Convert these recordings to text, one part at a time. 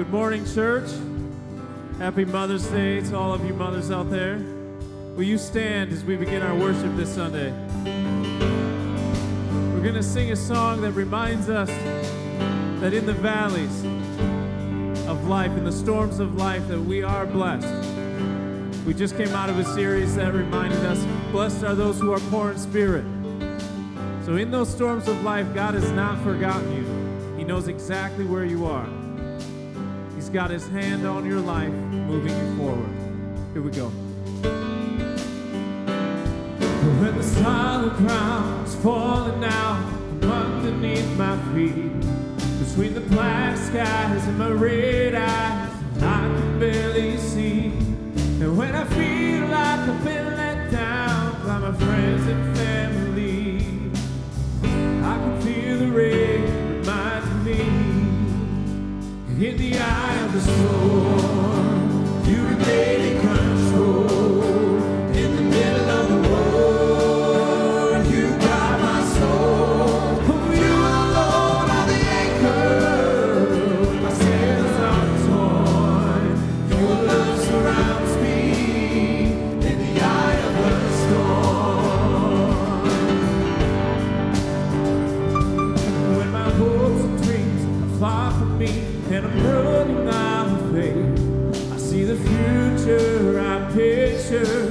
Good morning, church. Happy Mother's Day to all of you mothers out there. Will you stand as we begin our worship this Sunday? We're going to sing a song that reminds us that in the valleys of life, in the storms of life, that we are blessed. We just came out of a series that reminded us blessed are those who are poor in spirit. So, in those storms of life, God has not forgotten you. He knows exactly where you are. Got His hand on your life, moving you forward. Here we go. When the solid ground's falling out from underneath my feet, between the black skies and my red eyes, I can barely see. And when I feel like I've been let down by my friends and family, I can feel the rain reminding me in the eye of the storm, you remain in control. Picture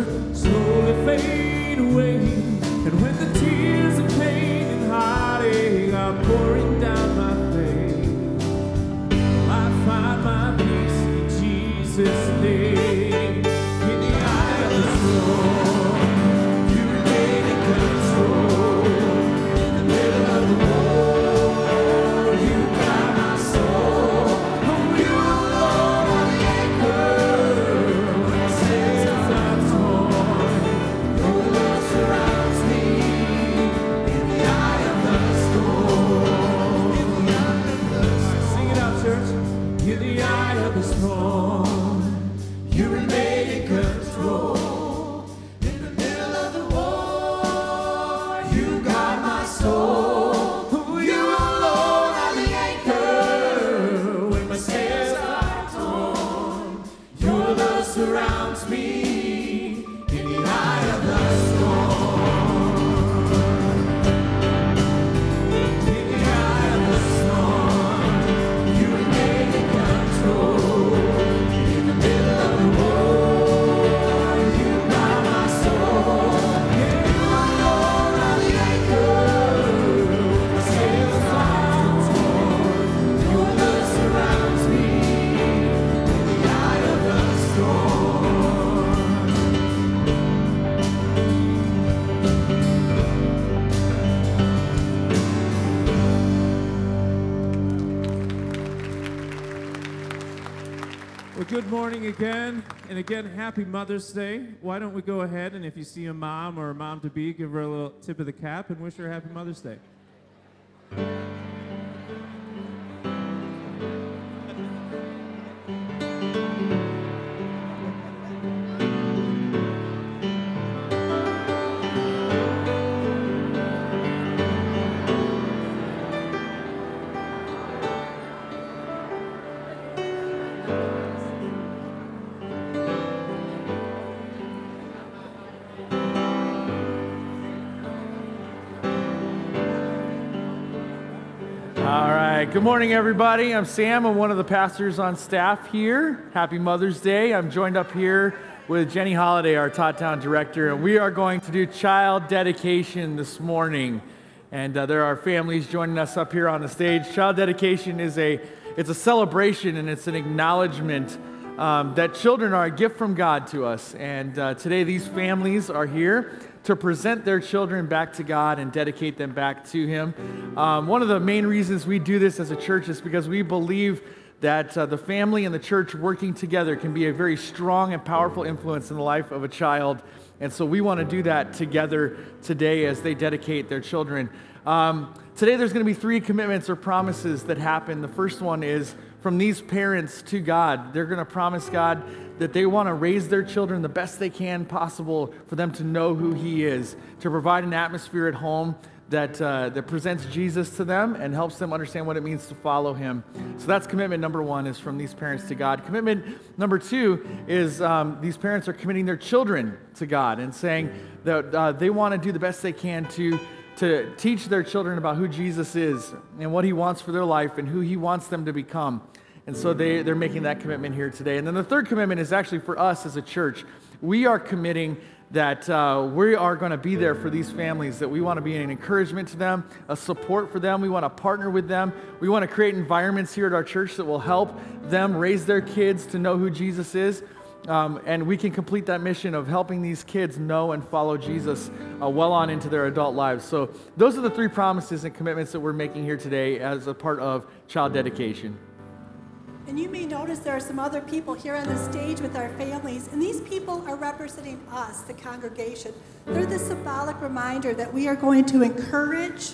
again, and again, happy Mother's Day. Why don't we go ahead and if you see a mom or a mom to be, give her a little tip of the cap and wish her a happy Mother's Day. All right. Good morning, everybody. I'm Sam. I'm one of the pastors on staff here. Happy Mother's Day. I'm joined up here with Jenny Holiday, our Tot Town director, and we are going to do child dedication this morning. And uh, there are families joining us up here on the stage. Child dedication is a it's a celebration and it's an acknowledgement um, that children are a gift from God to us. And uh, today, these families are here to present their children back to God and dedicate them back to Him. Um, one of the main reasons we do this as a church is because we believe that uh, the family and the church working together can be a very strong and powerful influence in the life of a child. And so we want to do that together today as they dedicate their children. Um, today, there's going to be three commitments or promises that happen. The first one is from these parents to God. They're going to promise God that they want to raise their children the best they can possible for them to know who He is, to provide an atmosphere at home that, uh, that presents Jesus to them and helps them understand what it means to follow him. So that's commitment number one is from these parents to God. Commitment number two is um, these parents are committing their children to God and saying that uh, they want to do the best they can to, to teach their children about who Jesus is and what he wants for their life and who he wants them to become. And so they, they're making that commitment here today. And then the third commitment is actually for us as a church. We are committing that uh, we are going to be there for these families, that we want to be an encouragement to them, a support for them. We want to partner with them. We want to create environments here at our church that will help them raise their kids to know who Jesus is. Um, and we can complete that mission of helping these kids know and follow Jesus uh, well on into their adult lives. So, those are the three promises and commitments that we're making here today as a part of child dedication. And you may notice there are some other people here on the stage with our families, and these people are representing us, the congregation. They're the symbolic reminder that we are going to encourage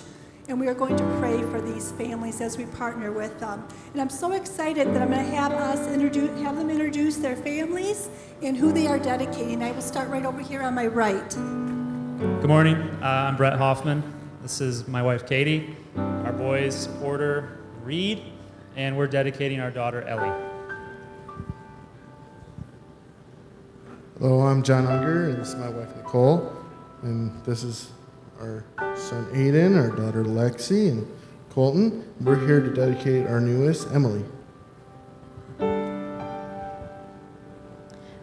and we are going to pray for these families as we partner with them. And I'm so excited that I'm going to have us introduce, have them introduce their families and who they are dedicating. I will start right over here on my right. Good morning. Uh, I'm Brett Hoffman. This is my wife Katie, our boys Porter, Reed, and we're dedicating our daughter Ellie. Hello, I'm John Unger, and this is my wife Nicole, and this is our son Aiden, our daughter Lexi, and Colton. We're here to dedicate our newest, Emily.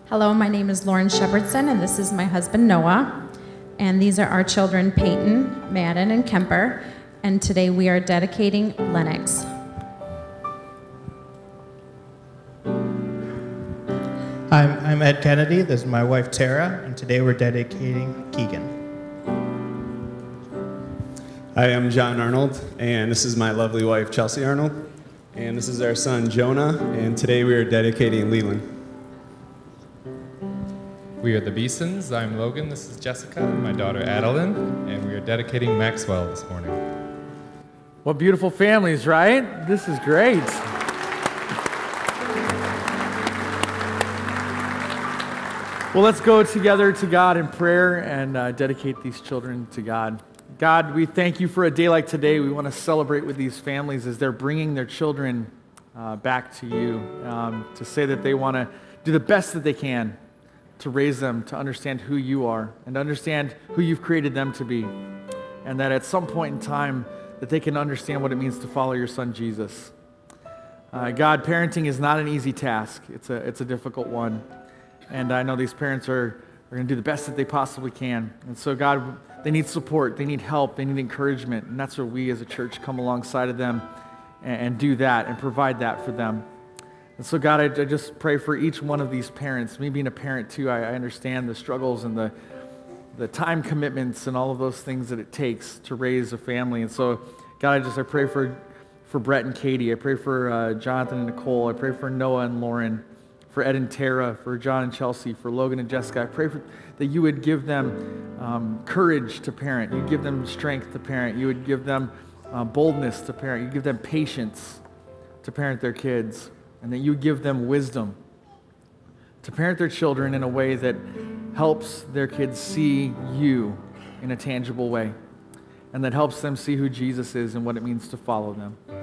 Hello, my name is Lauren Shepardson, and this is my husband Noah. And these are our children Peyton, Madden, and Kemper. And today we are dedicating Lennox. I'm, I'm Ed Kennedy. This is my wife Tara, and today we're dedicating Keegan. Hi, I'm John Arnold, and this is my lovely wife Chelsea Arnold, and this is our son Jonah, and today we are dedicating Leland. We are the Beesons. I'm Logan. This is Jessica, my daughter Adeline, and we are dedicating Maxwell this morning. What beautiful families, right? This is great. Well, let's go together to God in prayer and uh, dedicate these children to God. God, we thank you for a day like today. We want to celebrate with these families as they're bringing their children uh, back to you um, to say that they want to do the best that they can to raise them to understand who you are and understand who you've created them to be. And that at some point in time, that they can understand what it means to follow your son Jesus. Uh, God, parenting is not an easy task. It's a, it's a difficult one. And I know these parents are, are going to do the best that they possibly can. And so, God, they need support, they need help, they need encouragement. And that's where we as a church come alongside of them and, and do that and provide that for them. And so, God, I, I, just pray for each one of these parents. Me being a parent too, I, I understand the struggles and the, the time commitments and all of those things that it takes to raise a family. And so, God, I just I pray for, for Brett and Katie. I pray for uh, Jonathan and Nicole. I pray for Noah and Lauren for Ed and Tara, for John and Chelsea, for Logan and Jessica. I pray for, that you would give them um, courage to parent. You'd give them strength to parent. You would give them uh, boldness to parent. You'd give them patience to parent their kids. And that you give them wisdom to parent their children in a way that helps their kids see you in a tangible way. And that helps them see who Jesus is and what it means to follow them.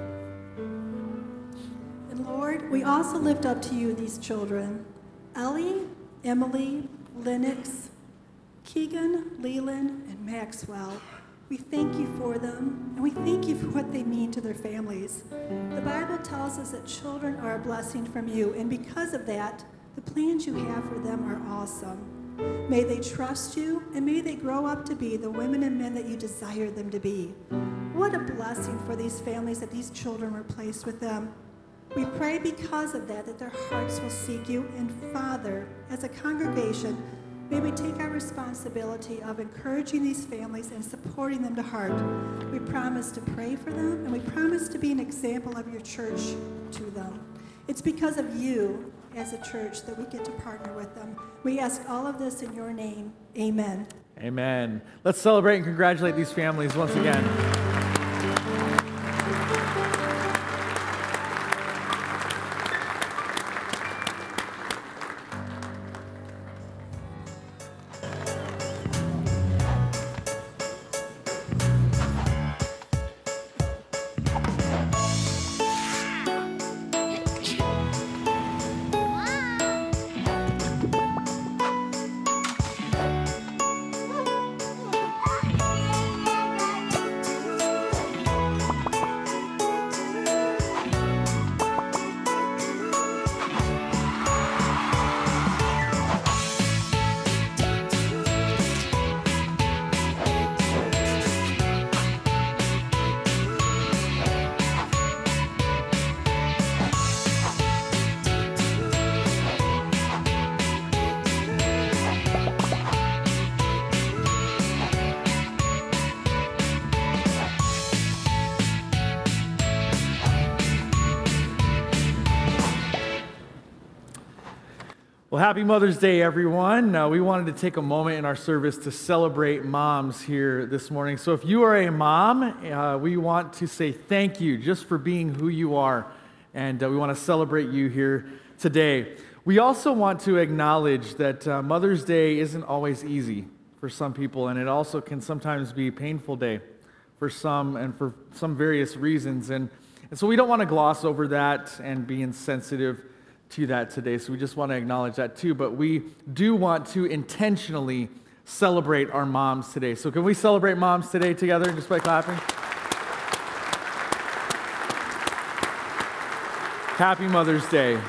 We also lift up to you these children Ellie, Emily, Lennox, Keegan, Leland, and Maxwell. We thank you for them, and we thank you for what they mean to their families. The Bible tells us that children are a blessing from you, and because of that, the plans you have for them are awesome. May they trust you, and may they grow up to be the women and men that you desire them to be. What a blessing for these families that these children were placed with them. We pray because of that, that their hearts will seek you. And Father, as a congregation, may we take our responsibility of encouraging these families and supporting them to heart. We promise to pray for them, and we promise to be an example of your church to them. It's because of you as a church that we get to partner with them. We ask all of this in your name. Amen. Amen. Let's celebrate and congratulate these families once again. Happy Mother's Day, everyone. Uh, we wanted to take a moment in our service to celebrate moms here this morning. So, if you are a mom, uh, we want to say thank you just for being who you are. And uh, we want to celebrate you here today. We also want to acknowledge that uh, Mother's Day isn't always easy for some people, and it also can sometimes be a painful day for some and for some various reasons. And, and so, we don't want to gloss over that and be insensitive to that today. So we just want to acknowledge that too. But we do want to intentionally celebrate our moms today. So can we celebrate moms today together just by clapping? Happy Mother's Day.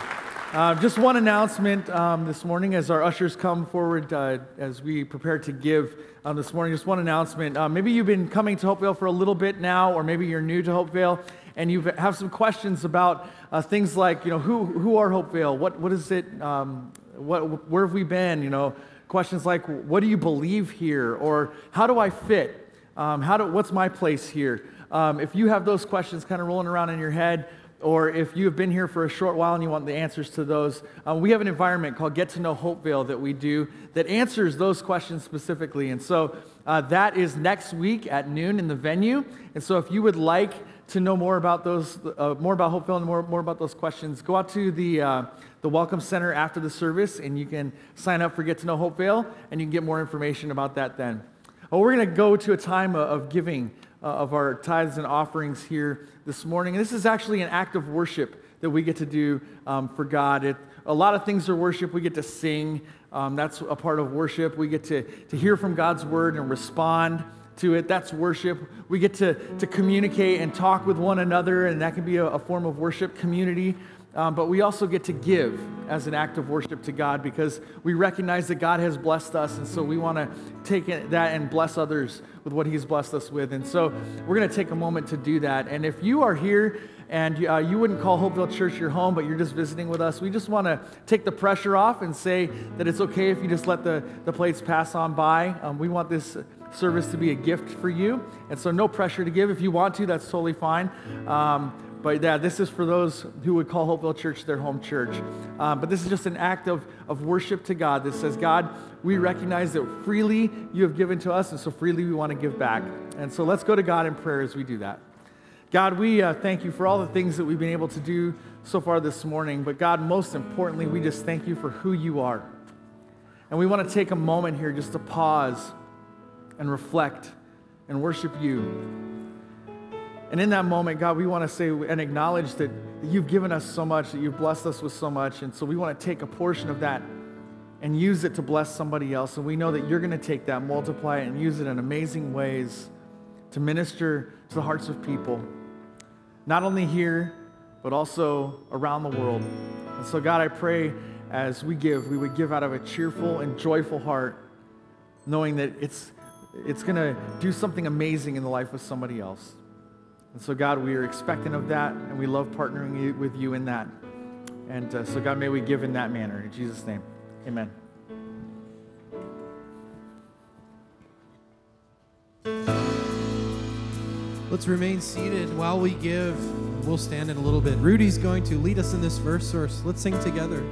Uh, just one announcement um, this morning as our ushers come forward uh, as we prepare to give um, this morning. Just one announcement. Uh, maybe you've been coming to Hopevale for a little bit now, or maybe you're new to Hopevale and you have some questions about uh, things like, you know, who, who are Hopevale? What, what is it? Um, what, where have we been? You know, questions like, what do you believe here? Or how do I fit? Um, how do, what's my place here? Um, if you have those questions kind of rolling around in your head, or if you have been here for a short while and you want the answers to those, um, we have an environment called Get to Know Hopevale that we do that answers those questions specifically. And so uh, that is next week at noon in the venue. And so if you would like to know more about those, uh, more about Hopevale and more, more about those questions, go out to the, uh, the Welcome Center after the service and you can sign up for Get to Know Hopevale and you can get more information about that then. Well, we're going to go to a time of giving uh, of our tithes and offerings here this morning. And this is actually an act of worship that we get to do um, for God. It, a lot of things are worship. We get to sing, um, that's a part of worship. We get to, to hear from God's word and respond to it. That's worship. We get to, to communicate and talk with one another, and that can be a, a form of worship community. Um, but we also get to give as an act of worship to God because we recognize that God has blessed us. And so we want to take that and bless others with what He's blessed us with. And so we're going to take a moment to do that. And if you are here and uh, you wouldn't call Hopevale Church your home, but you're just visiting with us, we just want to take the pressure off and say that it's okay if you just let the, the plates pass on by. Um, we want this service to be a gift for you. And so, no pressure to give. If you want to, that's totally fine. Um, but yeah, this is for those who would call Hopevale Church their home church. Um, but this is just an act of, of worship to God that says, God, we recognize that freely you have given to us, and so freely we want to give back. And so let's go to God in prayer as we do that. God, we uh, thank you for all the things that we've been able to do so far this morning. But God, most importantly, we just thank you for who you are. And we want to take a moment here just to pause and reflect and worship you. And in that moment, God, we want to say and acknowledge that you've given us so much, that you've blessed us with so much. And so we want to take a portion of that and use it to bless somebody else. And we know that you're going to take that, multiply it, and use it in amazing ways to minister to the hearts of people, not only here, but also around the world. And so, God, I pray as we give, we would give out of a cheerful and joyful heart, knowing that it's it's going to do something amazing in the life of somebody else. And so, God, we are expectant of that, and we love partnering with you in that. And uh, so, God, may we give in that manner. In Jesus' name, amen. Let's remain seated while we give. We'll stand in a little bit. Rudy's going to lead us in this verse source. Let's sing together.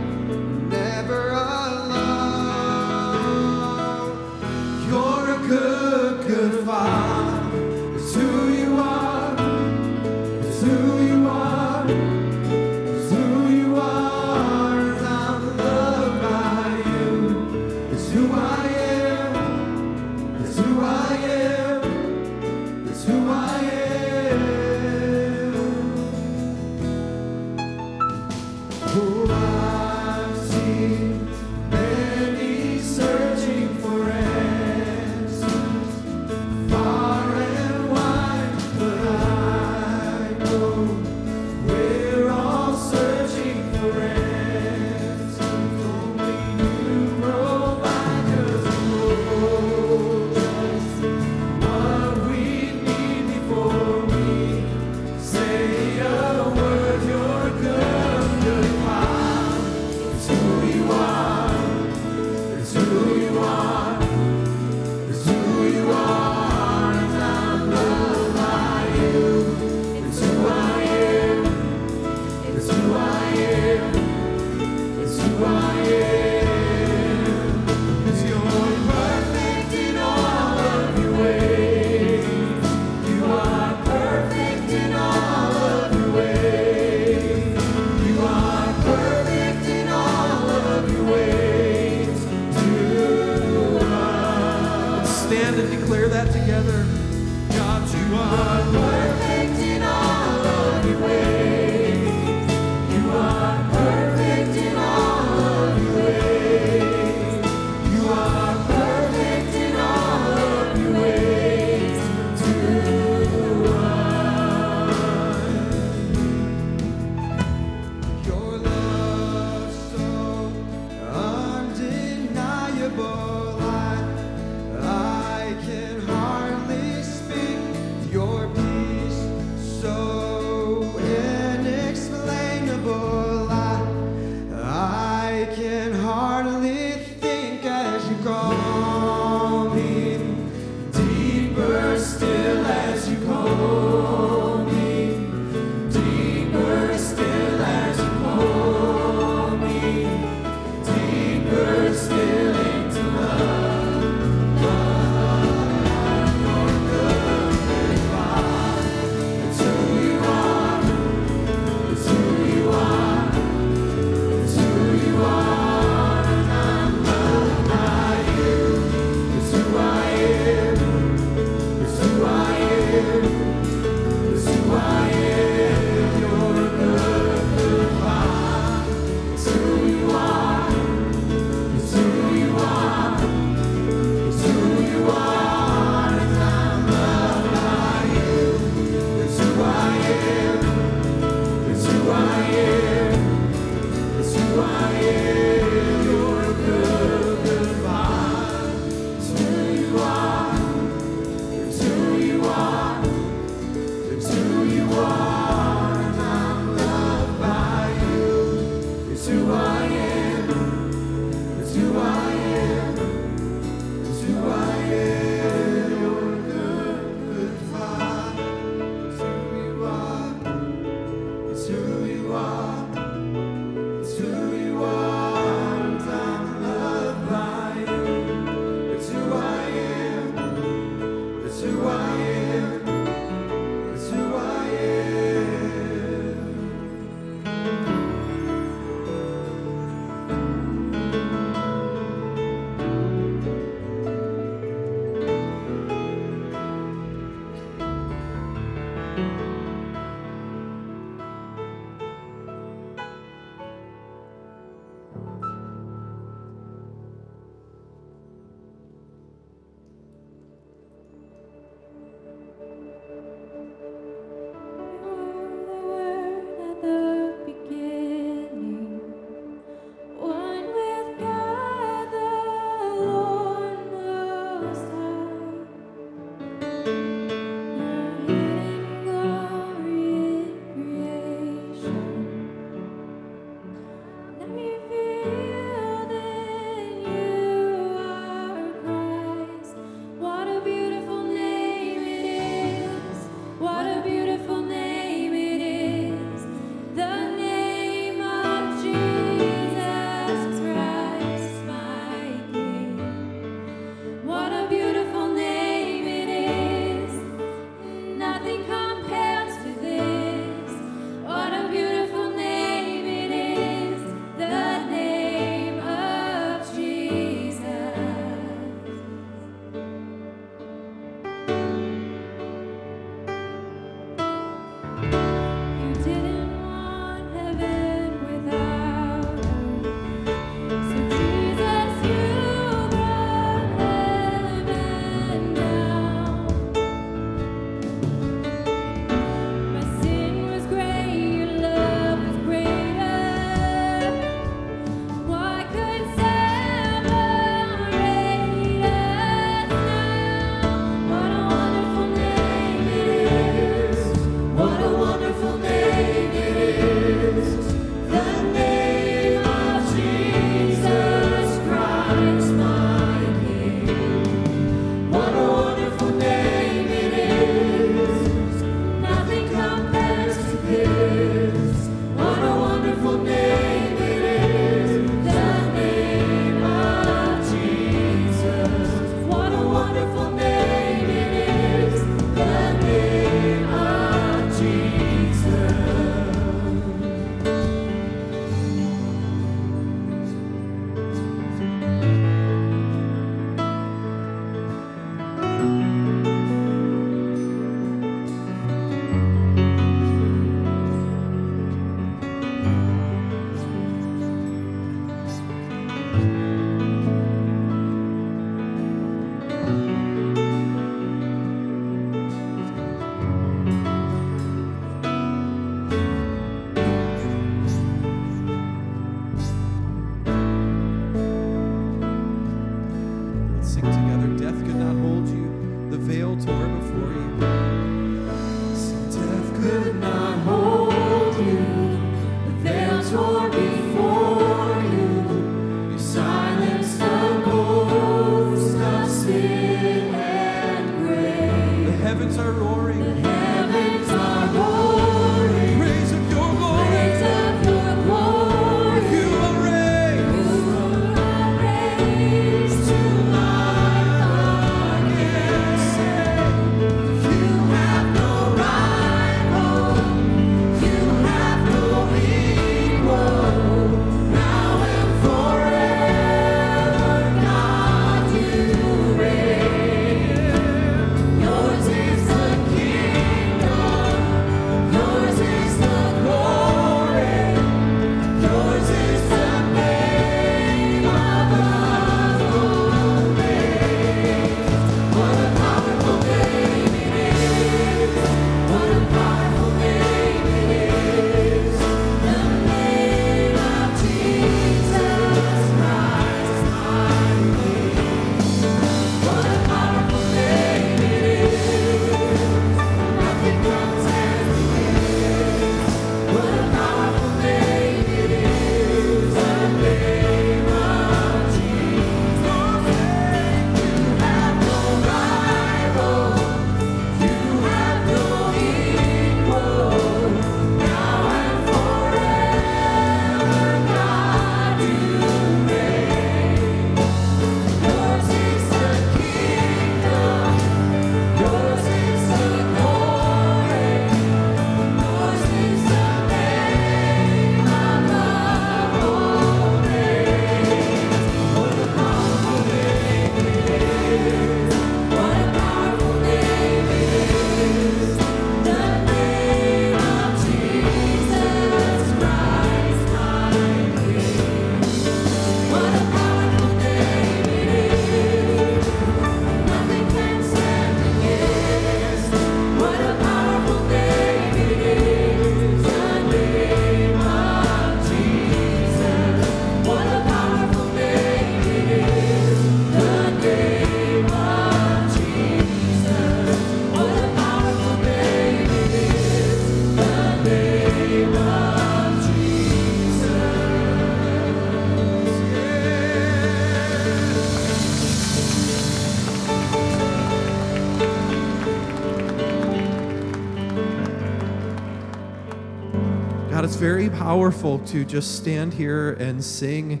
Powerful to just stand here and sing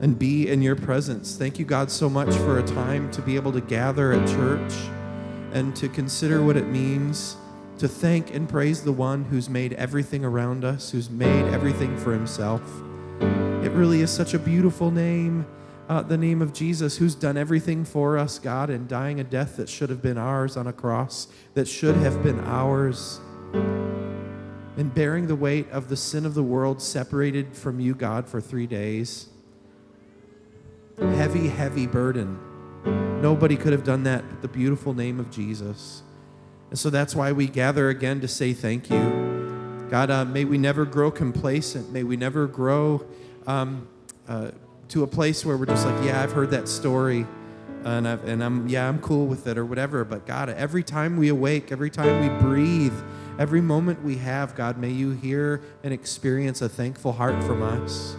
and be in your presence. Thank you, God, so much for a time to be able to gather at church and to consider what it means to thank and praise the one who's made everything around us, who's made everything for himself. It really is such a beautiful name, uh, the name of Jesus, who's done everything for us, God, and dying a death that should have been ours on a cross, that should have been ours and bearing the weight of the sin of the world separated from you, God, for three days. Heavy, heavy burden. Nobody could have done that but the beautiful name of Jesus. And so that's why we gather again to say thank you. God, uh, may we never grow complacent. May we never grow um, uh, to a place where we're just like, yeah, I've heard that story. And, and I'm, yeah, I'm cool with it or whatever. But God, every time we awake, every time we breathe, every moment we have, God, may you hear and experience a thankful heart from us.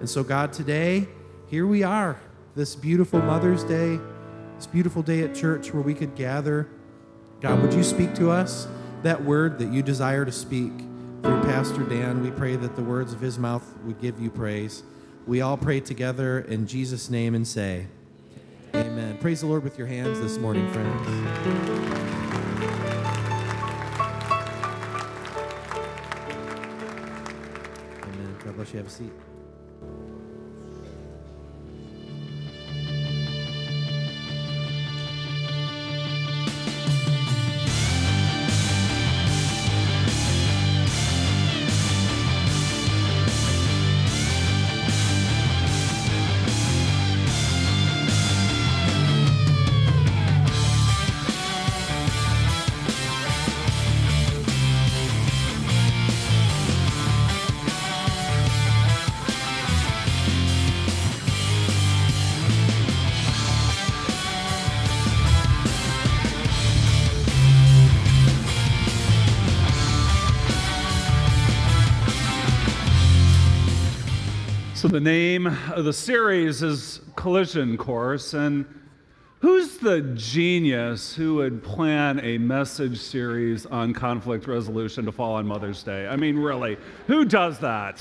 And so, God, today, here we are, this beautiful Mother's Day, this beautiful day at church where we could gather. God, would you speak to us that word that you desire to speak through Pastor Dan? We pray that the words of his mouth would give you praise. We all pray together in Jesus' name and say, Amen. Praise the Lord with your hands this morning, friends. You. Have a seat. The name of the series is Collision Course. And who's the genius who would plan a message series on conflict resolution to fall on Mother's Day? I mean, really, who does that?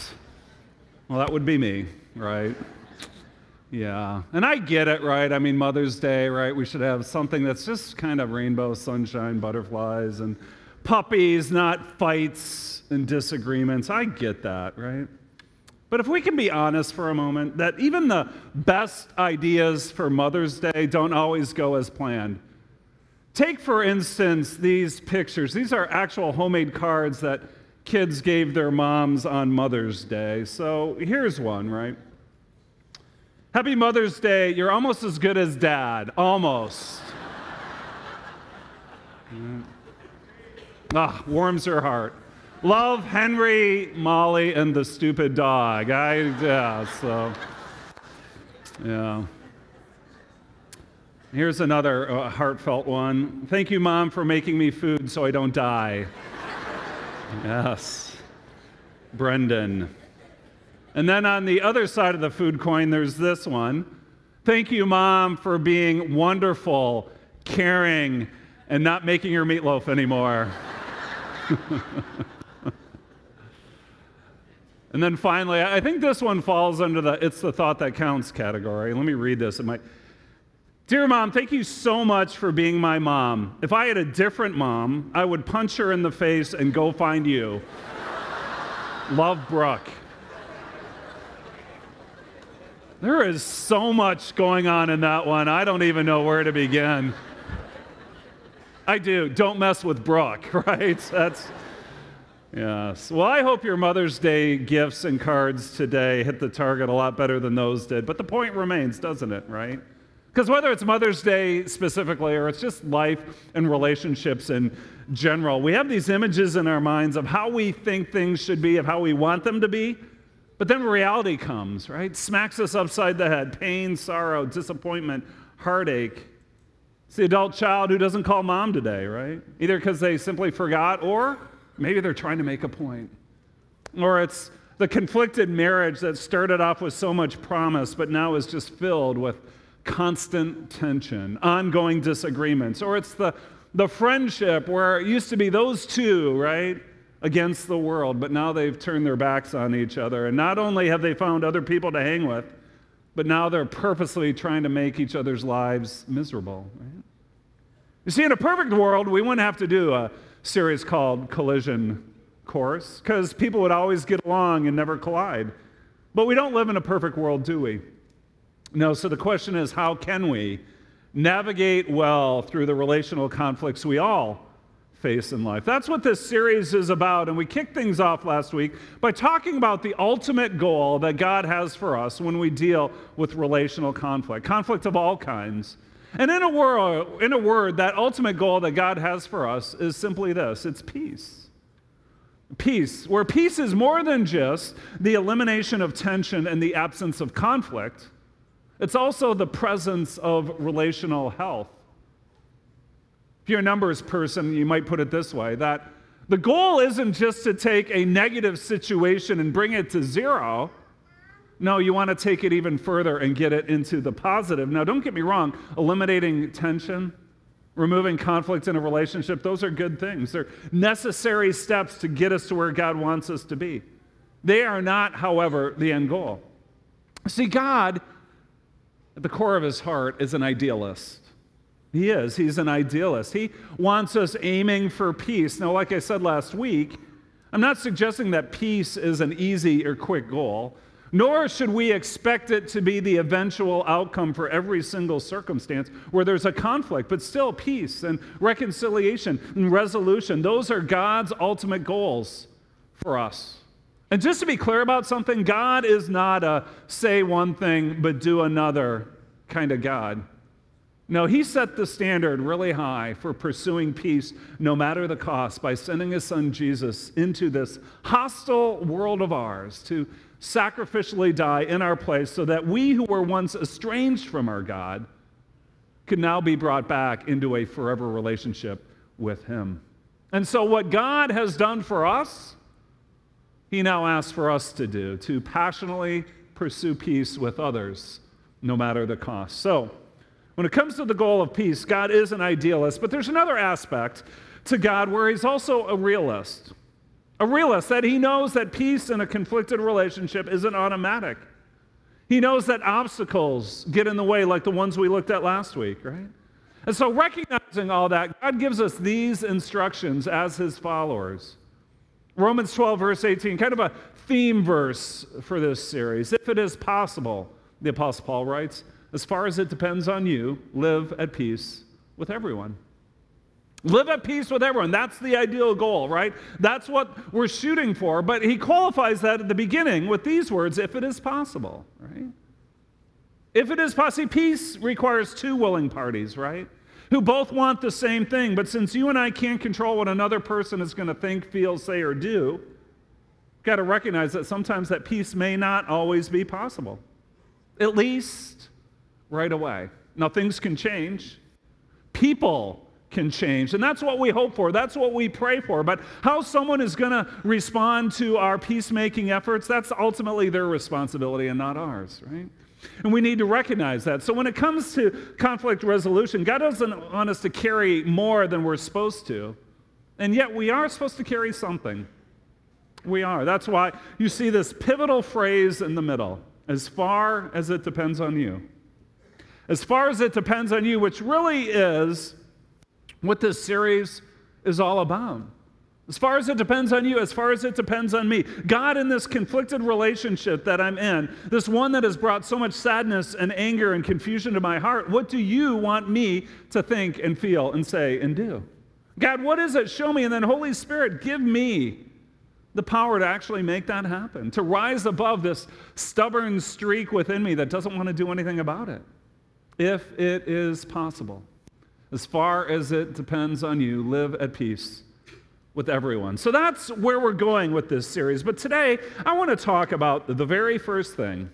Well, that would be me, right? Yeah. And I get it, right? I mean, Mother's Day, right? We should have something that's just kind of rainbow, sunshine, butterflies, and puppies, not fights and disagreements. I get that, right? But if we can be honest for a moment, that even the best ideas for Mother's Day don't always go as planned. Take, for instance, these pictures. These are actual homemade cards that kids gave their moms on Mother's Day. So here's one, right? Happy Mother's Day. You're almost as good as dad. Almost. ah, warms her heart. Love Henry, Molly, and the stupid dog. I, yeah, so, yeah. Here's another uh, heartfelt one. Thank you, Mom, for making me food so I don't die. yes. Brendan. And then on the other side of the food coin, there's this one. Thank you, Mom, for being wonderful, caring, and not making your meatloaf anymore. And then finally, I think this one falls under the it's the thought that counts category. Let me read this. It might. Dear mom, thank you so much for being my mom. If I had a different mom, I would punch her in the face and go find you. Love Brooke. There is so much going on in that one. I don't even know where to begin. I do. Don't mess with Brooke, right? That's Yes. Well, I hope your Mother's Day gifts and cards today hit the target a lot better than those did. But the point remains, doesn't it, right? Because whether it's Mother's Day specifically or it's just life and relationships in general, we have these images in our minds of how we think things should be, of how we want them to be. But then reality comes, right? Smacks us upside the head pain, sorrow, disappointment, heartache. It's the adult child who doesn't call mom today, right? Either because they simply forgot or Maybe they're trying to make a point. Or it's the conflicted marriage that started off with so much promise, but now is just filled with constant tension, ongoing disagreements. Or it's the, the friendship where it used to be those two, right? against the world, but now they've turned their backs on each other. And not only have they found other people to hang with, but now they're purposely trying to make each other's lives miserable. Right? You see, in a perfect world, we wouldn't have to do a series called Collision Course because people would always get along and never collide. But we don't live in a perfect world, do we? No, so the question is how can we navigate well through the relational conflicts we all face in life? That's what this series is about. And we kicked things off last week by talking about the ultimate goal that God has for us when we deal with relational conflict, conflict of all kinds. And in a, word, in a word, that ultimate goal that God has for us is simply this it's peace. Peace, where peace is more than just the elimination of tension and the absence of conflict, it's also the presence of relational health. If you're a numbers person, you might put it this way that the goal isn't just to take a negative situation and bring it to zero. No, you want to take it even further and get it into the positive. Now, don't get me wrong, eliminating tension, removing conflict in a relationship, those are good things. They're necessary steps to get us to where God wants us to be. They are not, however, the end goal. See, God, at the core of his heart, is an idealist. He is. He's an idealist. He wants us aiming for peace. Now, like I said last week, I'm not suggesting that peace is an easy or quick goal nor should we expect it to be the eventual outcome for every single circumstance where there's a conflict, but still peace and reconciliation and resolution. Those are God's ultimate goals for us. And just to be clear about something, God is not a say one thing but do another kind of God. No, he set the standard really high for pursuing peace no matter the cost by sending his son Jesus into this hostile world of ours to sacrificially die in our place so that we who were once estranged from our God could now be brought back into a forever relationship with Him. And so, what God has done for us, He now asks for us to do to passionately pursue peace with others, no matter the cost. So, when it comes to the goal of peace, God is an idealist, but there's another aspect to God where He's also a realist. A realist that he knows that peace in a conflicted relationship isn't automatic. He knows that obstacles get in the way, like the ones we looked at last week, right? And so, recognizing all that, God gives us these instructions as his followers. Romans 12, verse 18, kind of a theme verse for this series. If it is possible, the Apostle Paul writes, as far as it depends on you, live at peace with everyone. Live at peace with everyone. That's the ideal goal, right? That's what we're shooting for. But he qualifies that at the beginning with these words if it is possible, right? If it is possible, peace requires two willing parties, right? Who both want the same thing. But since you and I can't control what another person is going to think, feel, say, or do, got to recognize that sometimes that peace may not always be possible, at least right away. Now, things can change. People can change. And that's what we hope for. That's what we pray for. But how someone is going to respond to our peacemaking efforts, that's ultimately their responsibility and not ours, right? And we need to recognize that. So when it comes to conflict resolution, God doesn't want us to carry more than we're supposed to. And yet we are supposed to carry something. We are. That's why you see this pivotal phrase in the middle as far as it depends on you. As far as it depends on you, which really is what this series is all about. As far as it depends on you, as far as it depends on me, God, in this conflicted relationship that I'm in, this one that has brought so much sadness and anger and confusion to my heart, what do you want me to think and feel and say and do? God, what is it? Show me. And then, Holy Spirit, give me the power to actually make that happen, to rise above this stubborn streak within me that doesn't want to do anything about it, if it is possible. As far as it depends on you, live at peace with everyone. So that's where we're going with this series. But today, I want to talk about the very first thing.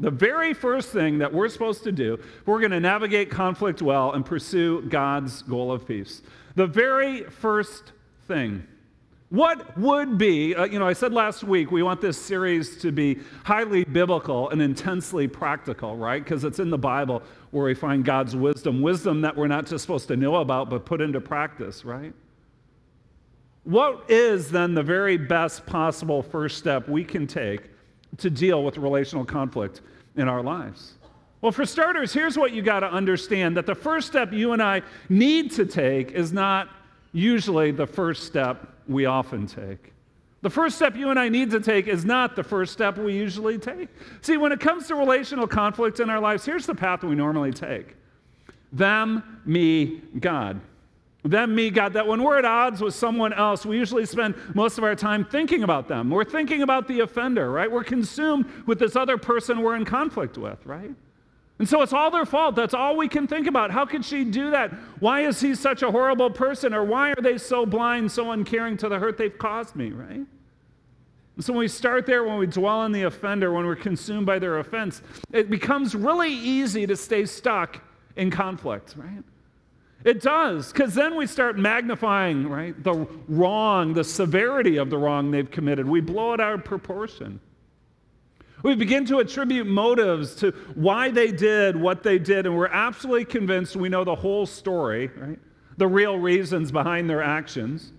The very first thing that we're supposed to do, we're going to navigate conflict well and pursue God's goal of peace. The very first thing what would be, uh, you know, I said last week we want this series to be highly biblical and intensely practical, right? Because it's in the Bible where we find God's wisdom, wisdom that we're not just supposed to know about, but put into practice, right? What is then the very best possible first step we can take to deal with relational conflict in our lives? Well, for starters, here's what you got to understand that the first step you and I need to take is not usually the first step we often take. The first step you and I need to take is not the first step we usually take. See, when it comes to relational conflict in our lives, here's the path we normally take them, me, God. Them, me, God. That when we're at odds with someone else, we usually spend most of our time thinking about them. We're thinking about the offender, right? We're consumed with this other person we're in conflict with, right? And so it's all their fault. That's all we can think about. How could she do that? Why is he such a horrible person? Or why are they so blind, so uncaring to the hurt they've caused me, right? And so when we start there, when we dwell on the offender, when we're consumed by their offense, it becomes really easy to stay stuck in conflict, right? It does, because then we start magnifying, right, the wrong, the severity of the wrong they've committed. We blow it out of proportion. We begin to attribute motives to why they did what they did, and we're absolutely convinced we know the whole story, right? The real reasons behind their actions.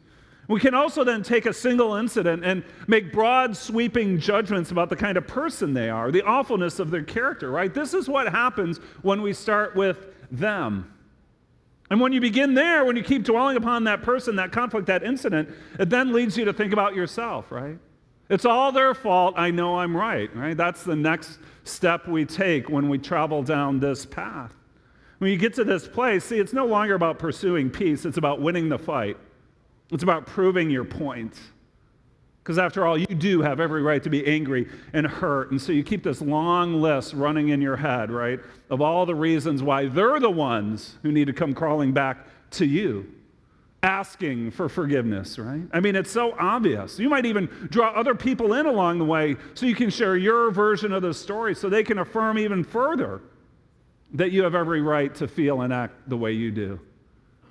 We can also then take a single incident and make broad, sweeping judgments about the kind of person they are, the awfulness of their character, right? This is what happens when we start with them. And when you begin there, when you keep dwelling upon that person, that conflict, that incident, it then leads you to think about yourself, right? It's all their fault. I know I'm right, right? That's the next step we take when we travel down this path. When you get to this place, see, it's no longer about pursuing peace, it's about winning the fight. It's about proving your point. Because after all, you do have every right to be angry and hurt. And so you keep this long list running in your head, right, of all the reasons why they're the ones who need to come crawling back to you asking for forgiveness, right? I mean, it's so obvious. You might even draw other people in along the way so you can share your version of the story so they can affirm even further that you have every right to feel and act the way you do.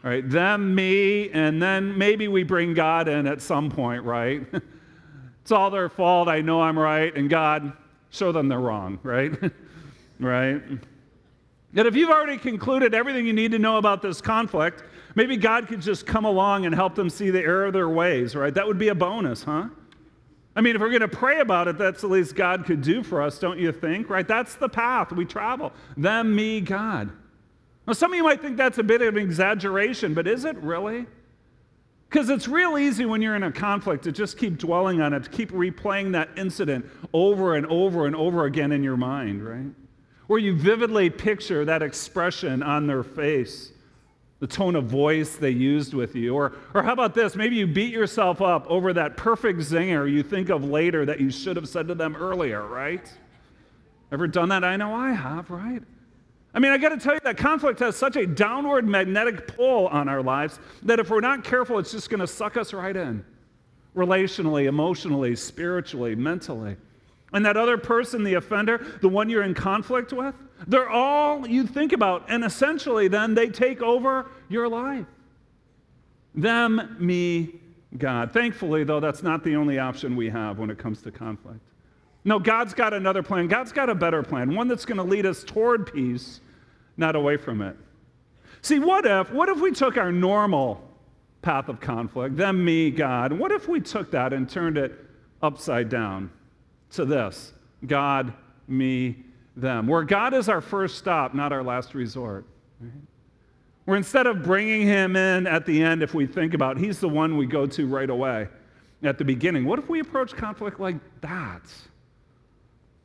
Right? Them, me, and then maybe we bring God in at some point, right? it's all their fault. I know I'm right. And God, show them they're wrong, right? right? Yet if you've already concluded everything you need to know about this conflict, Maybe God could just come along and help them see the error of their ways, right? That would be a bonus, huh? I mean, if we're going to pray about it, that's the least God could do for us, don't you think? Right? That's the path we travel. Them, me, God. Now, some of you might think that's a bit of an exaggeration, but is it really? Because it's real easy when you're in a conflict to just keep dwelling on it, to keep replaying that incident over and over and over again in your mind, right? Where you vividly picture that expression on their face the tone of voice they used with you. Or, or how about this? Maybe you beat yourself up over that perfect zinger you think of later that you should have said to them earlier, right? Ever done that? I know I have, right? I mean, I got to tell you that conflict has such a downward magnetic pull on our lives that if we're not careful, it's just going to suck us right in relationally, emotionally, spiritually, mentally. And that other person, the offender, the one you're in conflict with, they're all you think about. And essentially, then they take over your life. Them, me, God. Thankfully, though, that's not the only option we have when it comes to conflict. No, God's got another plan. God's got a better plan, one that's going to lead us toward peace, not away from it. See, what if, what if we took our normal path of conflict, them, me, God, what if we took that and turned it upside down? To this God, me, them. Where God is our first stop, not our last resort. Right? Where instead of bringing him in at the end, if we think about it, he's the one we go to right away at the beginning. What if we approach conflict like that?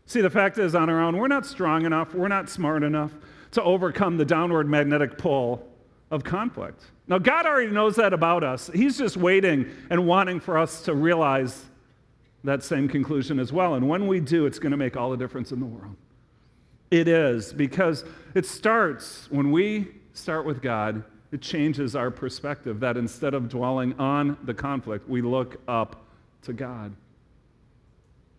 See, the fact is, on our own, we're not strong enough, we're not smart enough to overcome the downward magnetic pull of conflict. Now, God already knows that about us. He's just waiting and wanting for us to realize that same conclusion as well. And when we do, it's going to make all the difference in the world. It is, because it starts when we start with God, it changes our perspective that instead of dwelling on the conflict, we look up to God.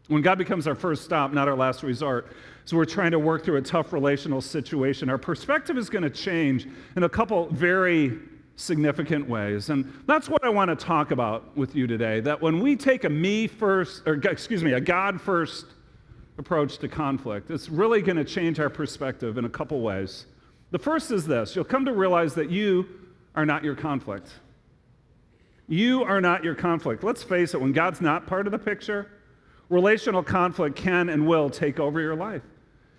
When God becomes our first stop, not our last resort, so we're trying to work through a tough relational situation, our perspective is going to change in a couple very significant ways. And that's what I want to talk about with you today that when we take a me first, or excuse me, a God first approach to conflict, it's really going to change our perspective in a couple ways. The first is this you'll come to realize that you are not your conflict. You are not your conflict. Let's face it, when God's not part of the picture, relational conflict can and will take over your life.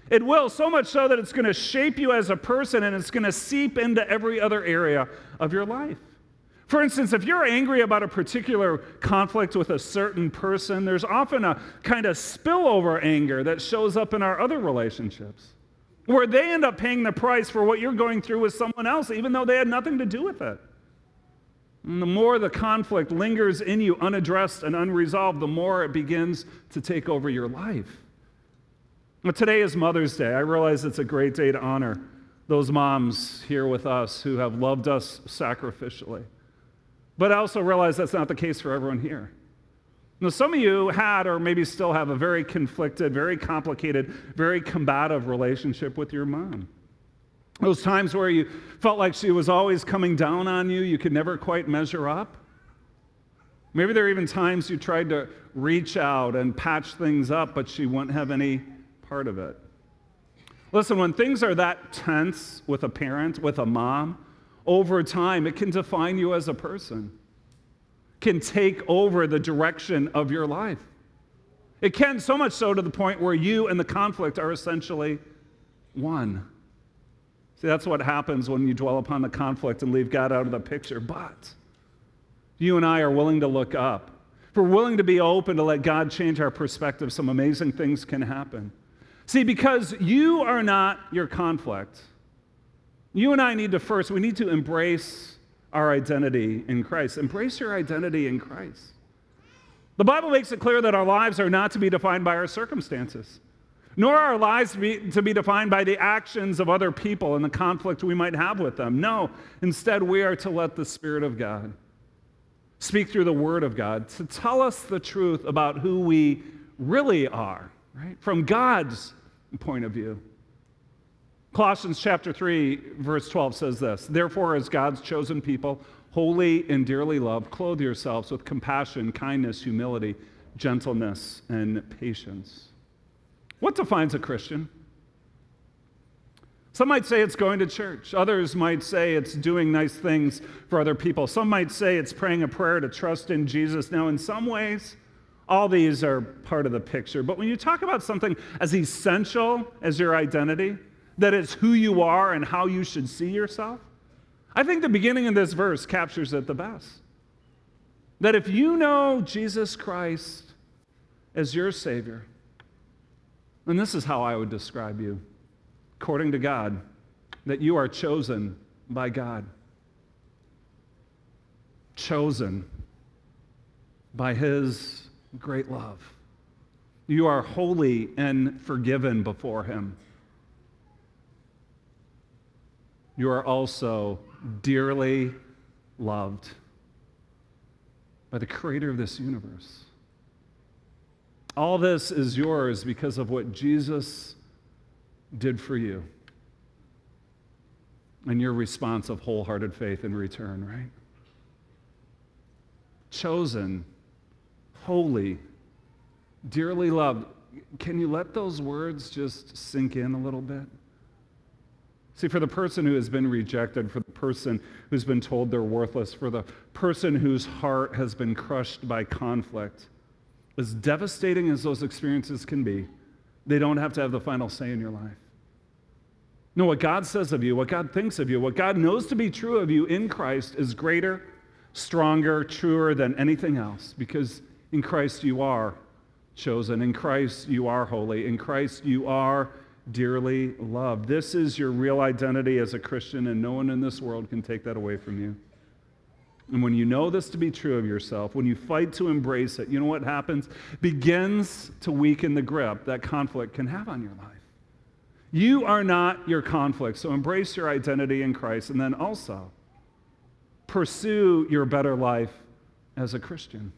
It will, so much so that it's going to shape you as a person and it's going to seep into every other area of your life. For instance, if you're angry about a particular conflict with a certain person, there's often a kind of spillover anger that shows up in our other relationships, where they end up paying the price for what you're going through with someone else, even though they had nothing to do with it. And the more the conflict lingers in you unaddressed and unresolved, the more it begins to take over your life. But today is Mother's Day. I realize it's a great day to honor those moms here with us who have loved us sacrificially. But I also realize that's not the case for everyone here. Now, some of you had, or maybe still have, a very conflicted, very complicated, very combative relationship with your mom. Those times where you felt like she was always coming down on you, you could never quite measure up. Maybe there are even times you tried to reach out and patch things up, but she wouldn't have any part of it. Listen, when things are that tense with a parent, with a mom, over time, it can define you as a person, can take over the direction of your life. It can, so much so to the point where you and the conflict are essentially one. See, that's what happens when you dwell upon the conflict and leave God out of the picture. But you and I are willing to look up. If we're willing to be open to let God change our perspective, some amazing things can happen. See, because you are not your conflict, you and I need to first, we need to embrace our identity in Christ. Embrace your identity in Christ. The Bible makes it clear that our lives are not to be defined by our circumstances, nor are our lives to be, to be defined by the actions of other people and the conflict we might have with them. No, instead, we are to let the Spirit of God speak through the Word of God to tell us the truth about who we really are, right? From God's point of view. Colossians chapter 3, verse 12 says this Therefore, as God's chosen people, holy and dearly loved, clothe yourselves with compassion, kindness, humility, gentleness, and patience. What defines a Christian? Some might say it's going to church. Others might say it's doing nice things for other people. Some might say it's praying a prayer to trust in Jesus. Now, in some ways, all these are part of the picture. But when you talk about something as essential as your identity, that it's who you are and how you should see yourself? I think the beginning of this verse captures it the best. That if you know Jesus Christ as your Savior, and this is how I would describe you, according to God, that you are chosen by God. Chosen by His great love. You are holy and forgiven before Him. you are also dearly loved by the creator of this universe. All this is yours because of what Jesus did for you and your response of wholehearted faith in return, right? Chosen, holy, dearly loved. Can you let those words just sink in a little bit? See, for the person who has been rejected, for the person who's been told they're worthless, for the person whose heart has been crushed by conflict, as devastating as those experiences can be, they don't have to have the final say in your life. No, what God says of you, what God thinks of you, what God knows to be true of you in Christ is greater, stronger, truer than anything else because in Christ you are chosen. In Christ you are holy. In Christ you are dearly loved. This is your real identity as a Christian, and no one in this world can take that away from you. And when you know this to be true of yourself, when you fight to embrace it, you know what happens? Begins to weaken the grip that conflict can have on your life. You are not your conflict, so embrace your identity in Christ and then also pursue your better life as a Christian.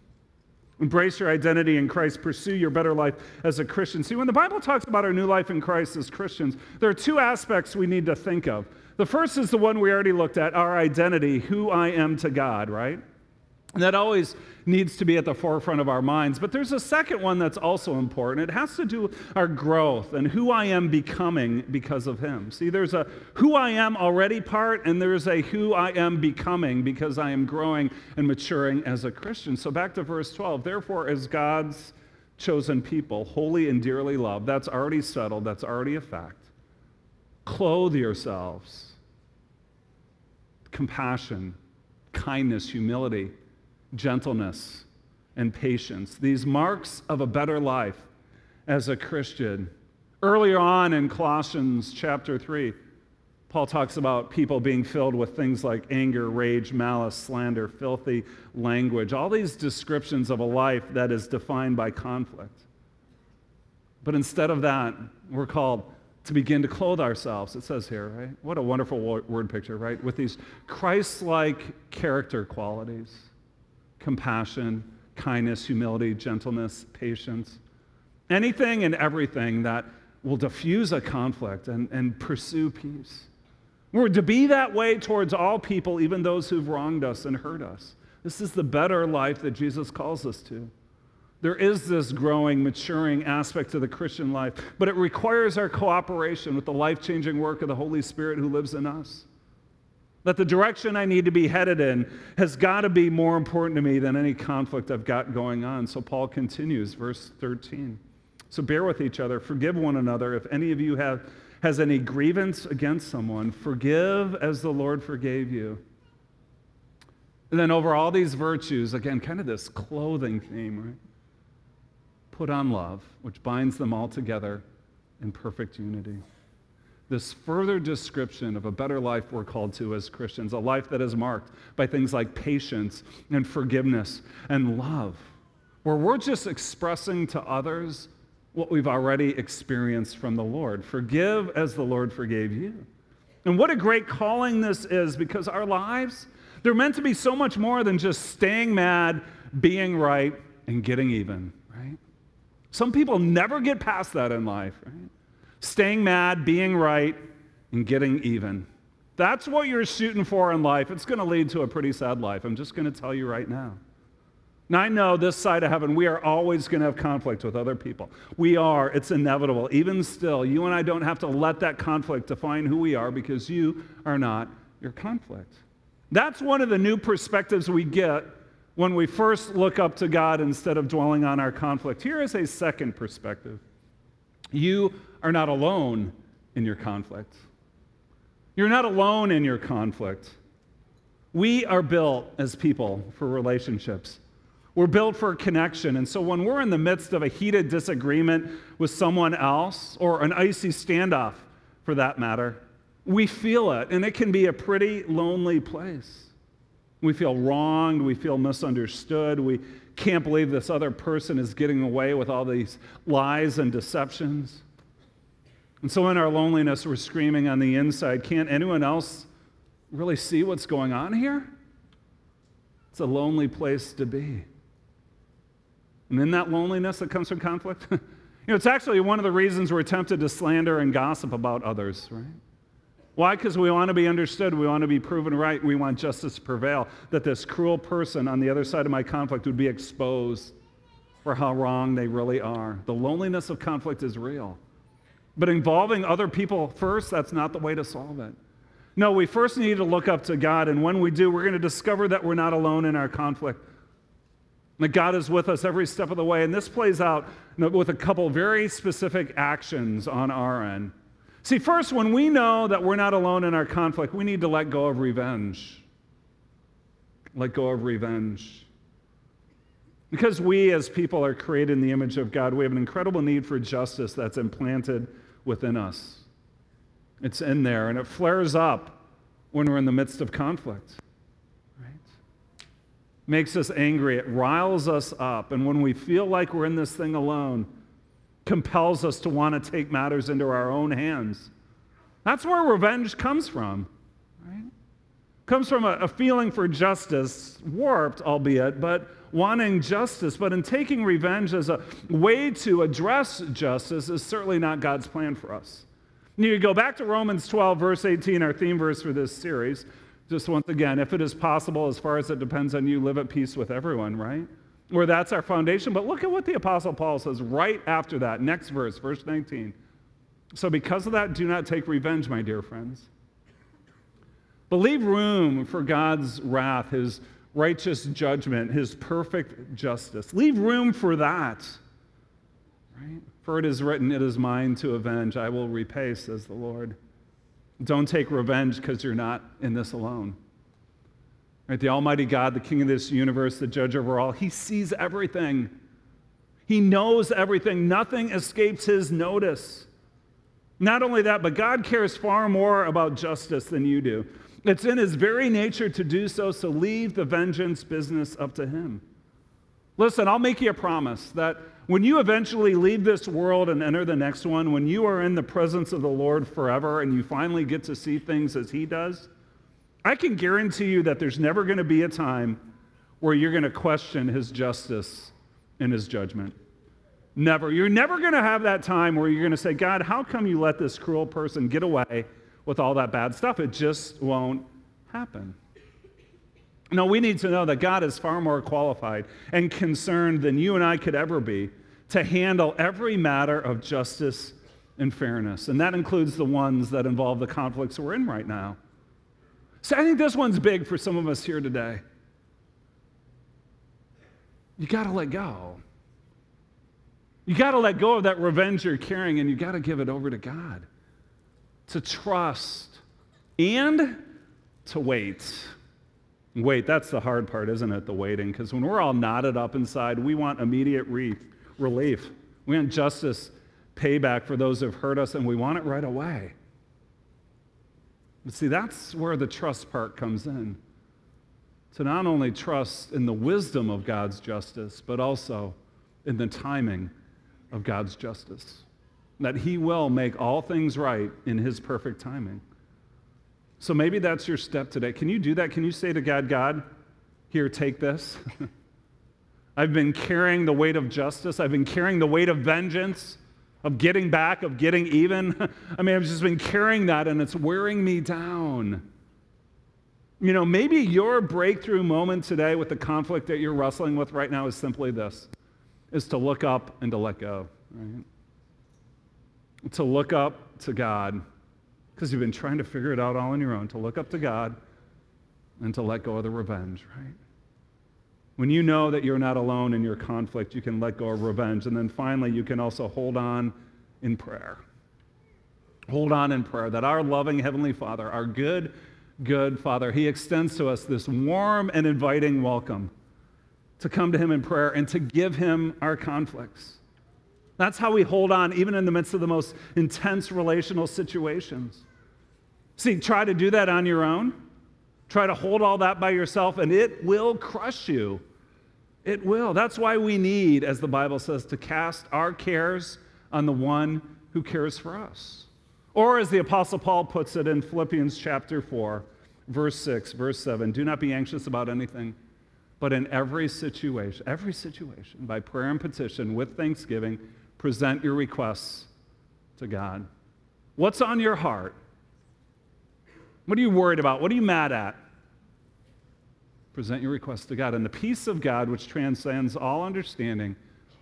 Embrace your identity in Christ. Pursue your better life as a Christian. See, when the Bible talks about our new life in Christ as Christians, there are two aspects we need to think of. The first is the one we already looked at our identity, who I am to God, right? That always needs to be at the forefront of our minds. But there's a second one that's also important. It has to do with our growth and who I am becoming because of Him. See, there's a who I am already part, and there's a who I am becoming because I am growing and maturing as a Christian. So back to verse 12. Therefore, as God's chosen people, holy and dearly loved, that's already settled, that's already a fact. Clothe yourselves. Compassion, kindness, humility gentleness, and patience. These marks of a better life as a Christian. Earlier on in Colossians chapter 3, Paul talks about people being filled with things like anger, rage, malice, slander, filthy language, all these descriptions of a life that is defined by conflict. But instead of that, we're called to begin to clothe ourselves, it says here, right? What a wonderful word picture, right? With these Christ like character qualities compassion, kindness, humility, gentleness, patience. Anything and everything that will diffuse a conflict and, and pursue peace. We're to be that way towards all people, even those who've wronged us and hurt us. This is the better life that Jesus calls us to. There is this growing, maturing aspect to the Christian life, but it requires our cooperation with the life changing work of the Holy Spirit who lives in us. That the direction I need to be headed in has got to be more important to me than any conflict I've got going on. So Paul continues, verse 13. So bear with each other, forgive one another. If any of you have, has any grievance against someone, forgive as the Lord forgave you. And then over all these virtues, again, kind of this clothing theme, right? Put on love, which binds them all together in perfect unity this further description of a better life we're called to as Christians, a life that is marked by things like patience and forgiveness and love, where we're just expressing to others what we've already experienced from the Lord. Forgive as the Lord forgave you. And what a great calling this is because our lives, they're meant to be so much more than just staying mad, being right, and getting even, right? Some people never get past that in life, right? Staying mad, being right, and getting even. That's what you're shooting for in life. It's going to lead to a pretty sad life. I'm just going to tell you right now. Now, I know this side of heaven, we are always going to have conflict with other people. We are, it's inevitable. Even still, you and I don't have to let that conflict define who we are because you are not your conflict. That's one of the new perspectives we get when we first look up to God instead of dwelling on our conflict. Here is a second perspective. You are not alone in your conflict. You're not alone in your conflict. We are built as people for relationships. We're built for connection. And so when we're in the midst of a heated disagreement with someone else, or an icy standoff for that matter, we feel it. And it can be a pretty lonely place. We feel wronged. We feel misunderstood. We can't believe this other person is getting away with all these lies and deceptions. And so, in our loneliness, we're screaming on the inside can't anyone else really see what's going on here? It's a lonely place to be. And in that loneliness that comes from conflict, you know, it's actually one of the reasons we're tempted to slander and gossip about others, right? Why? Because we want to be understood. We want to be proven right. We want justice to prevail. That this cruel person on the other side of my conflict would be exposed for how wrong they really are. The loneliness of conflict is real. But involving other people first, that's not the way to solve it. No, we first need to look up to God, and when we do, we're going to discover that we're not alone in our conflict. That God is with us every step of the way. And this plays out with a couple very specific actions on our end. See, first, when we know that we're not alone in our conflict, we need to let go of revenge. Let go of revenge. Because we as people are created in the image of God, we have an incredible need for justice that's implanted within us. It's in there, and it flares up when we're in the midst of conflict. Right? Makes us angry, it riles us up, and when we feel like we're in this thing alone, compels us to want to take matters into our own hands. That's where revenge comes from. Right? Comes from a, a feeling for justice, warped, albeit, but wanting justice, but in taking revenge as a way to address justice is certainly not God's plan for us. You go back to Romans 12, verse 18, our theme verse for this series. Just once again, if it is possible, as far as it depends on you, live at peace with everyone, right? Where that's our foundation. But look at what the Apostle Paul says right after that. Next verse, verse 19. So, because of that, do not take revenge, my dear friends. But leave room for God's wrath, his righteous judgment, his perfect justice. Leave room for that. Right? For it is written, It is mine to avenge. I will repay, says the Lord. Don't take revenge because you're not in this alone. Right? The Almighty God, the King of this universe, the judge over all, He sees everything. He knows everything. Nothing escapes His notice. Not only that, but God cares far more about justice than you do. It's in His very nature to do so, so leave the vengeance business up to Him. Listen, I'll make you a promise that when you eventually leave this world and enter the next one, when you are in the presence of the Lord forever and you finally get to see things as He does, I can guarantee you that there's never going to be a time where you're going to question His justice and His judgment. Never. You're never going to have that time where you're going to say, God, how come you let this cruel person get away with all that bad stuff? It just won't happen. No, we need to know that God is far more qualified and concerned than you and I could ever be to handle every matter of justice and fairness. And that includes the ones that involve the conflicts we're in right now. So I think this one's big for some of us here today. You got to let go. You got to let go of that revenge you're carrying and you got to give it over to God. To trust and to wait. Wait, that's the hard part, isn't it? The waiting. Because when we're all knotted up inside, we want immediate re- relief. We want justice, payback for those who've hurt us, and we want it right away. But see, that's where the trust part comes in. To not only trust in the wisdom of God's justice, but also in the timing of God's justice. That He will make all things right in His perfect timing. So maybe that's your step today. Can you do that? Can you say to God, God, here, take this? I've been carrying the weight of justice, I've been carrying the weight of vengeance, of getting back, of getting even. I mean, I've just been carrying that and it's wearing me down. You know, maybe your breakthrough moment today with the conflict that you're wrestling with right now is simply this is to look up and to let go, right? To look up to God because you've been trying to figure it out all on your own, to look up to God and to let go of the revenge, right? When you know that you're not alone in your conflict, you can let go of revenge. And then finally, you can also hold on in prayer. Hold on in prayer that our loving Heavenly Father, our good, good Father, He extends to us this warm and inviting welcome to come to Him in prayer and to give Him our conflicts. That's how we hold on, even in the midst of the most intense relational situations. See, try to do that on your own. Try to hold all that by yourself, and it will crush you. It will. That's why we need, as the Bible says, to cast our cares on the one who cares for us. Or, as the Apostle Paul puts it in Philippians chapter 4, verse 6, verse 7 do not be anxious about anything, but in every situation, every situation, by prayer and petition with thanksgiving, present your requests to God. What's on your heart? What are you worried about? What are you mad at? Present your request to God. And the peace of God, which transcends all understanding,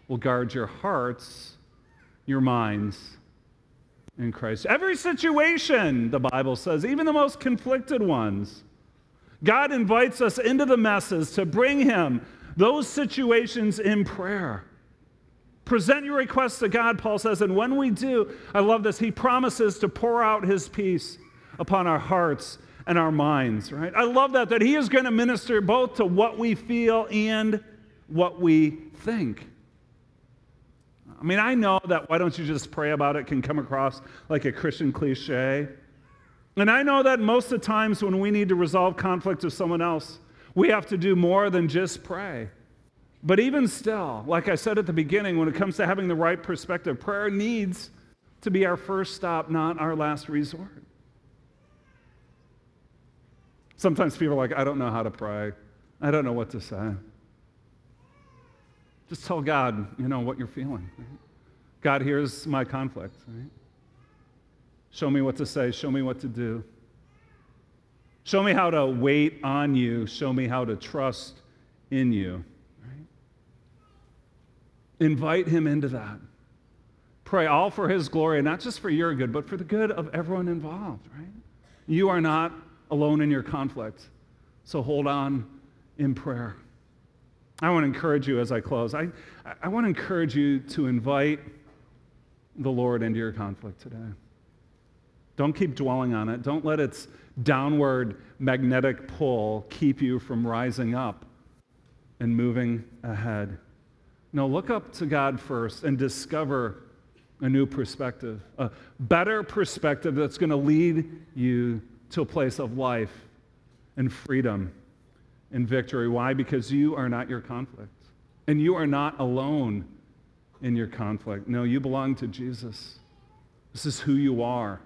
will guard your hearts, your minds in Christ. Every situation, the Bible says, even the most conflicted ones, God invites us into the messes to bring Him those situations in prayer. Present your requests to God, Paul says, and when we do, I love this, He promises to pour out His peace upon our hearts and our minds, right? I love that, that He is going to minister both to what we feel and what we think. I mean, I know that why don't you just pray about it can come across like a Christian cliche. And I know that most of the times when we need to resolve conflict with someone else, we have to do more than just pray. But even still, like I said at the beginning, when it comes to having the right perspective, prayer needs to be our first stop, not our last resort. Sometimes people are like, I don't know how to pray. I don't know what to say. Just tell God, you know, what you're feeling. God, here's my conflict. Right? Show me what to say. Show me what to do. Show me how to wait on you. Show me how to trust in you. Right? Invite him into that. Pray all for his glory, not just for your good, but for the good of everyone involved, right? You are not alone in your conflict. So hold on in prayer. I want to encourage you as I close. I, I want to encourage you to invite the Lord into your conflict today. Don't keep dwelling on it. Don't let its downward magnetic pull keep you from rising up and moving ahead. No, look up to God first and discover a new perspective, a better perspective that's going to lead you to a place of life and freedom and victory. Why? Because you are not your conflict. And you are not alone in your conflict. No, you belong to Jesus. This is who you are.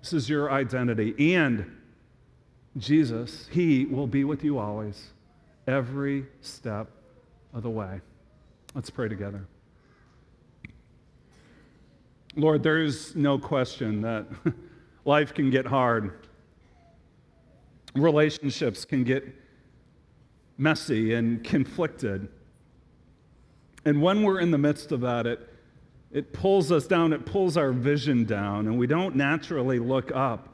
This is your identity. And Jesus, He will be with you always, every step of the way. Let's pray together. Lord, there's no question that life can get hard, relationships can get messy and conflicted. And when we're in the midst of that, it, it pulls us down, it pulls our vision down, and we don't naturally look up,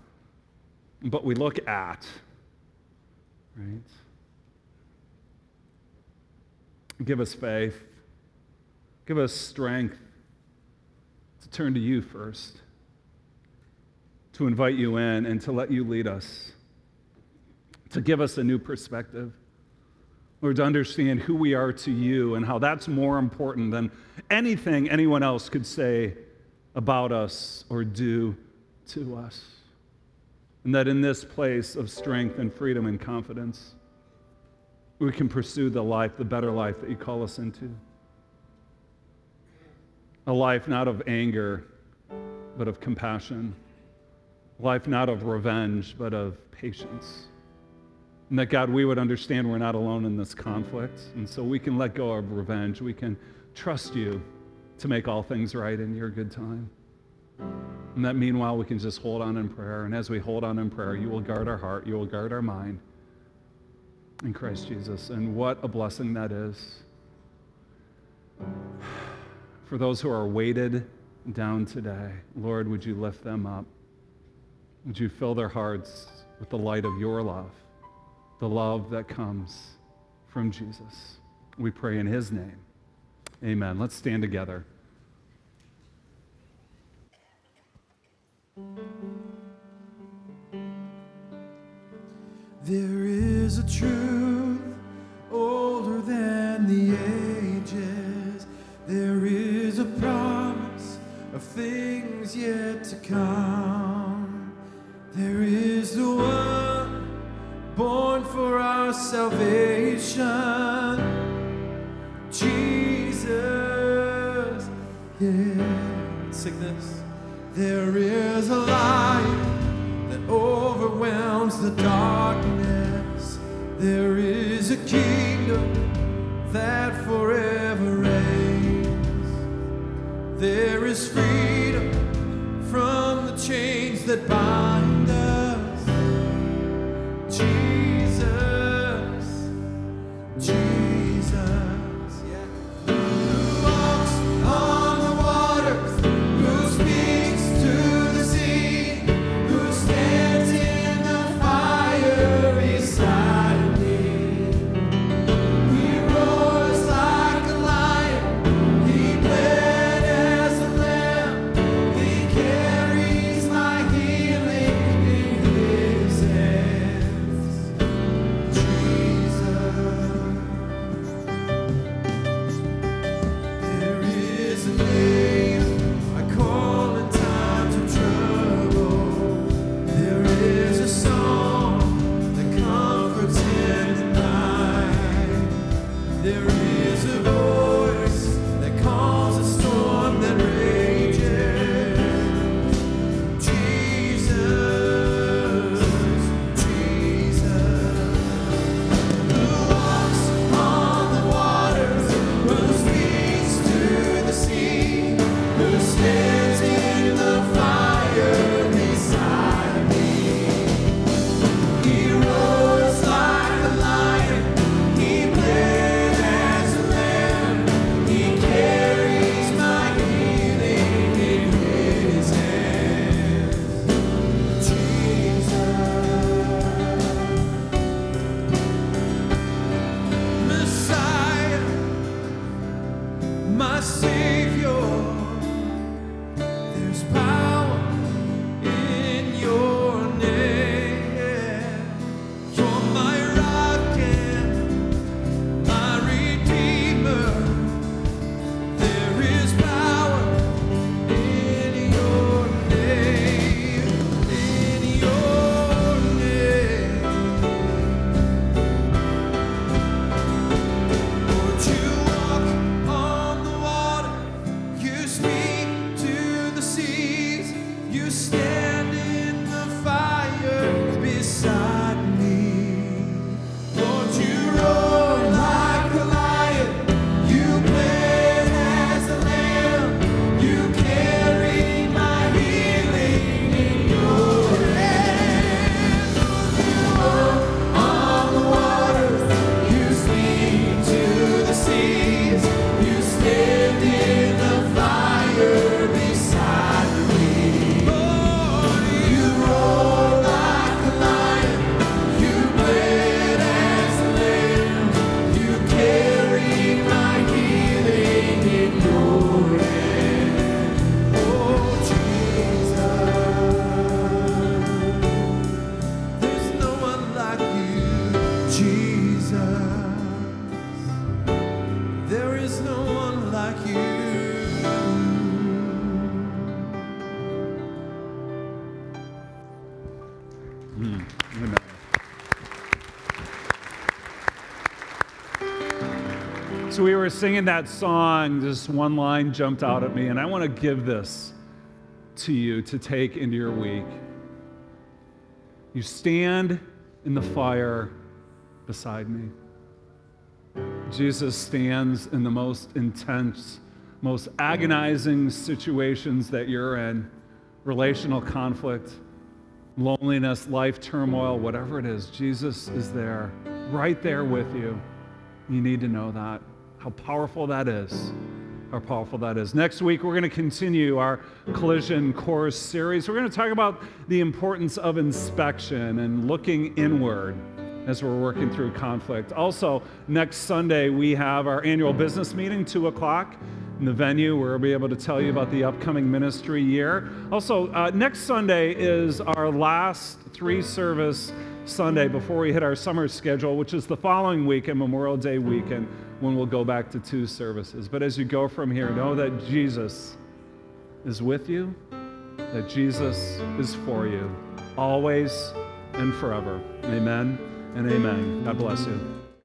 but we look at. Right? Give us faith. Give us strength to turn to you first, to invite you in, and to let you lead us, to give us a new perspective. Lord, to understand who we are to you and how that's more important than anything anyone else could say about us or do to us. And that in this place of strength and freedom and confidence, we can pursue the life, the better life that you call us into. A life not of anger, but of compassion. A life not of revenge, but of patience. And that, God, we would understand we're not alone in this conflict. And so we can let go of revenge. We can trust you to make all things right in your good time. And that meanwhile, we can just hold on in prayer. And as we hold on in prayer, you will guard our heart, you will guard our mind in Christ Jesus. And what a blessing that is. For those who are weighted down today, Lord, would you lift them up? Would you fill their hearts with the light of your love? The love that comes from Jesus. We pray in his name. Amen. Let's stand together. There is a truth older than the ages. There is a promise of things yet to come. There is the one born for our salvation. Jesus, yeah. Sing this. There is a light that overwhelms the darkness. There is a kingdom that forever reigns. There is freedom from the chains that bind singing that song, this one line jumped out at me, and I want to give this to you to take into your week. You stand in the fire beside me. Jesus stands in the most intense, most agonizing situations that you're in relational conflict, loneliness, life turmoil, whatever it is. Jesus is there, right there with you. You need to know that how powerful that is. How powerful that is. Next week, we're going to continue our collision course series. We're going to talk about the importance of inspection and looking inward as we're working through conflict. Also, next Sunday, we have our annual business meeting, 2 o'clock in the venue where we'll be able to tell you about the upcoming ministry year. Also, uh, next Sunday is our last three service Sunday before we hit our summer schedule, which is the following weekend, Memorial Day weekend, when we'll go back to two services. But as you go from here, know that Jesus is with you, that Jesus is for you, always and forever. Amen and amen. God bless you.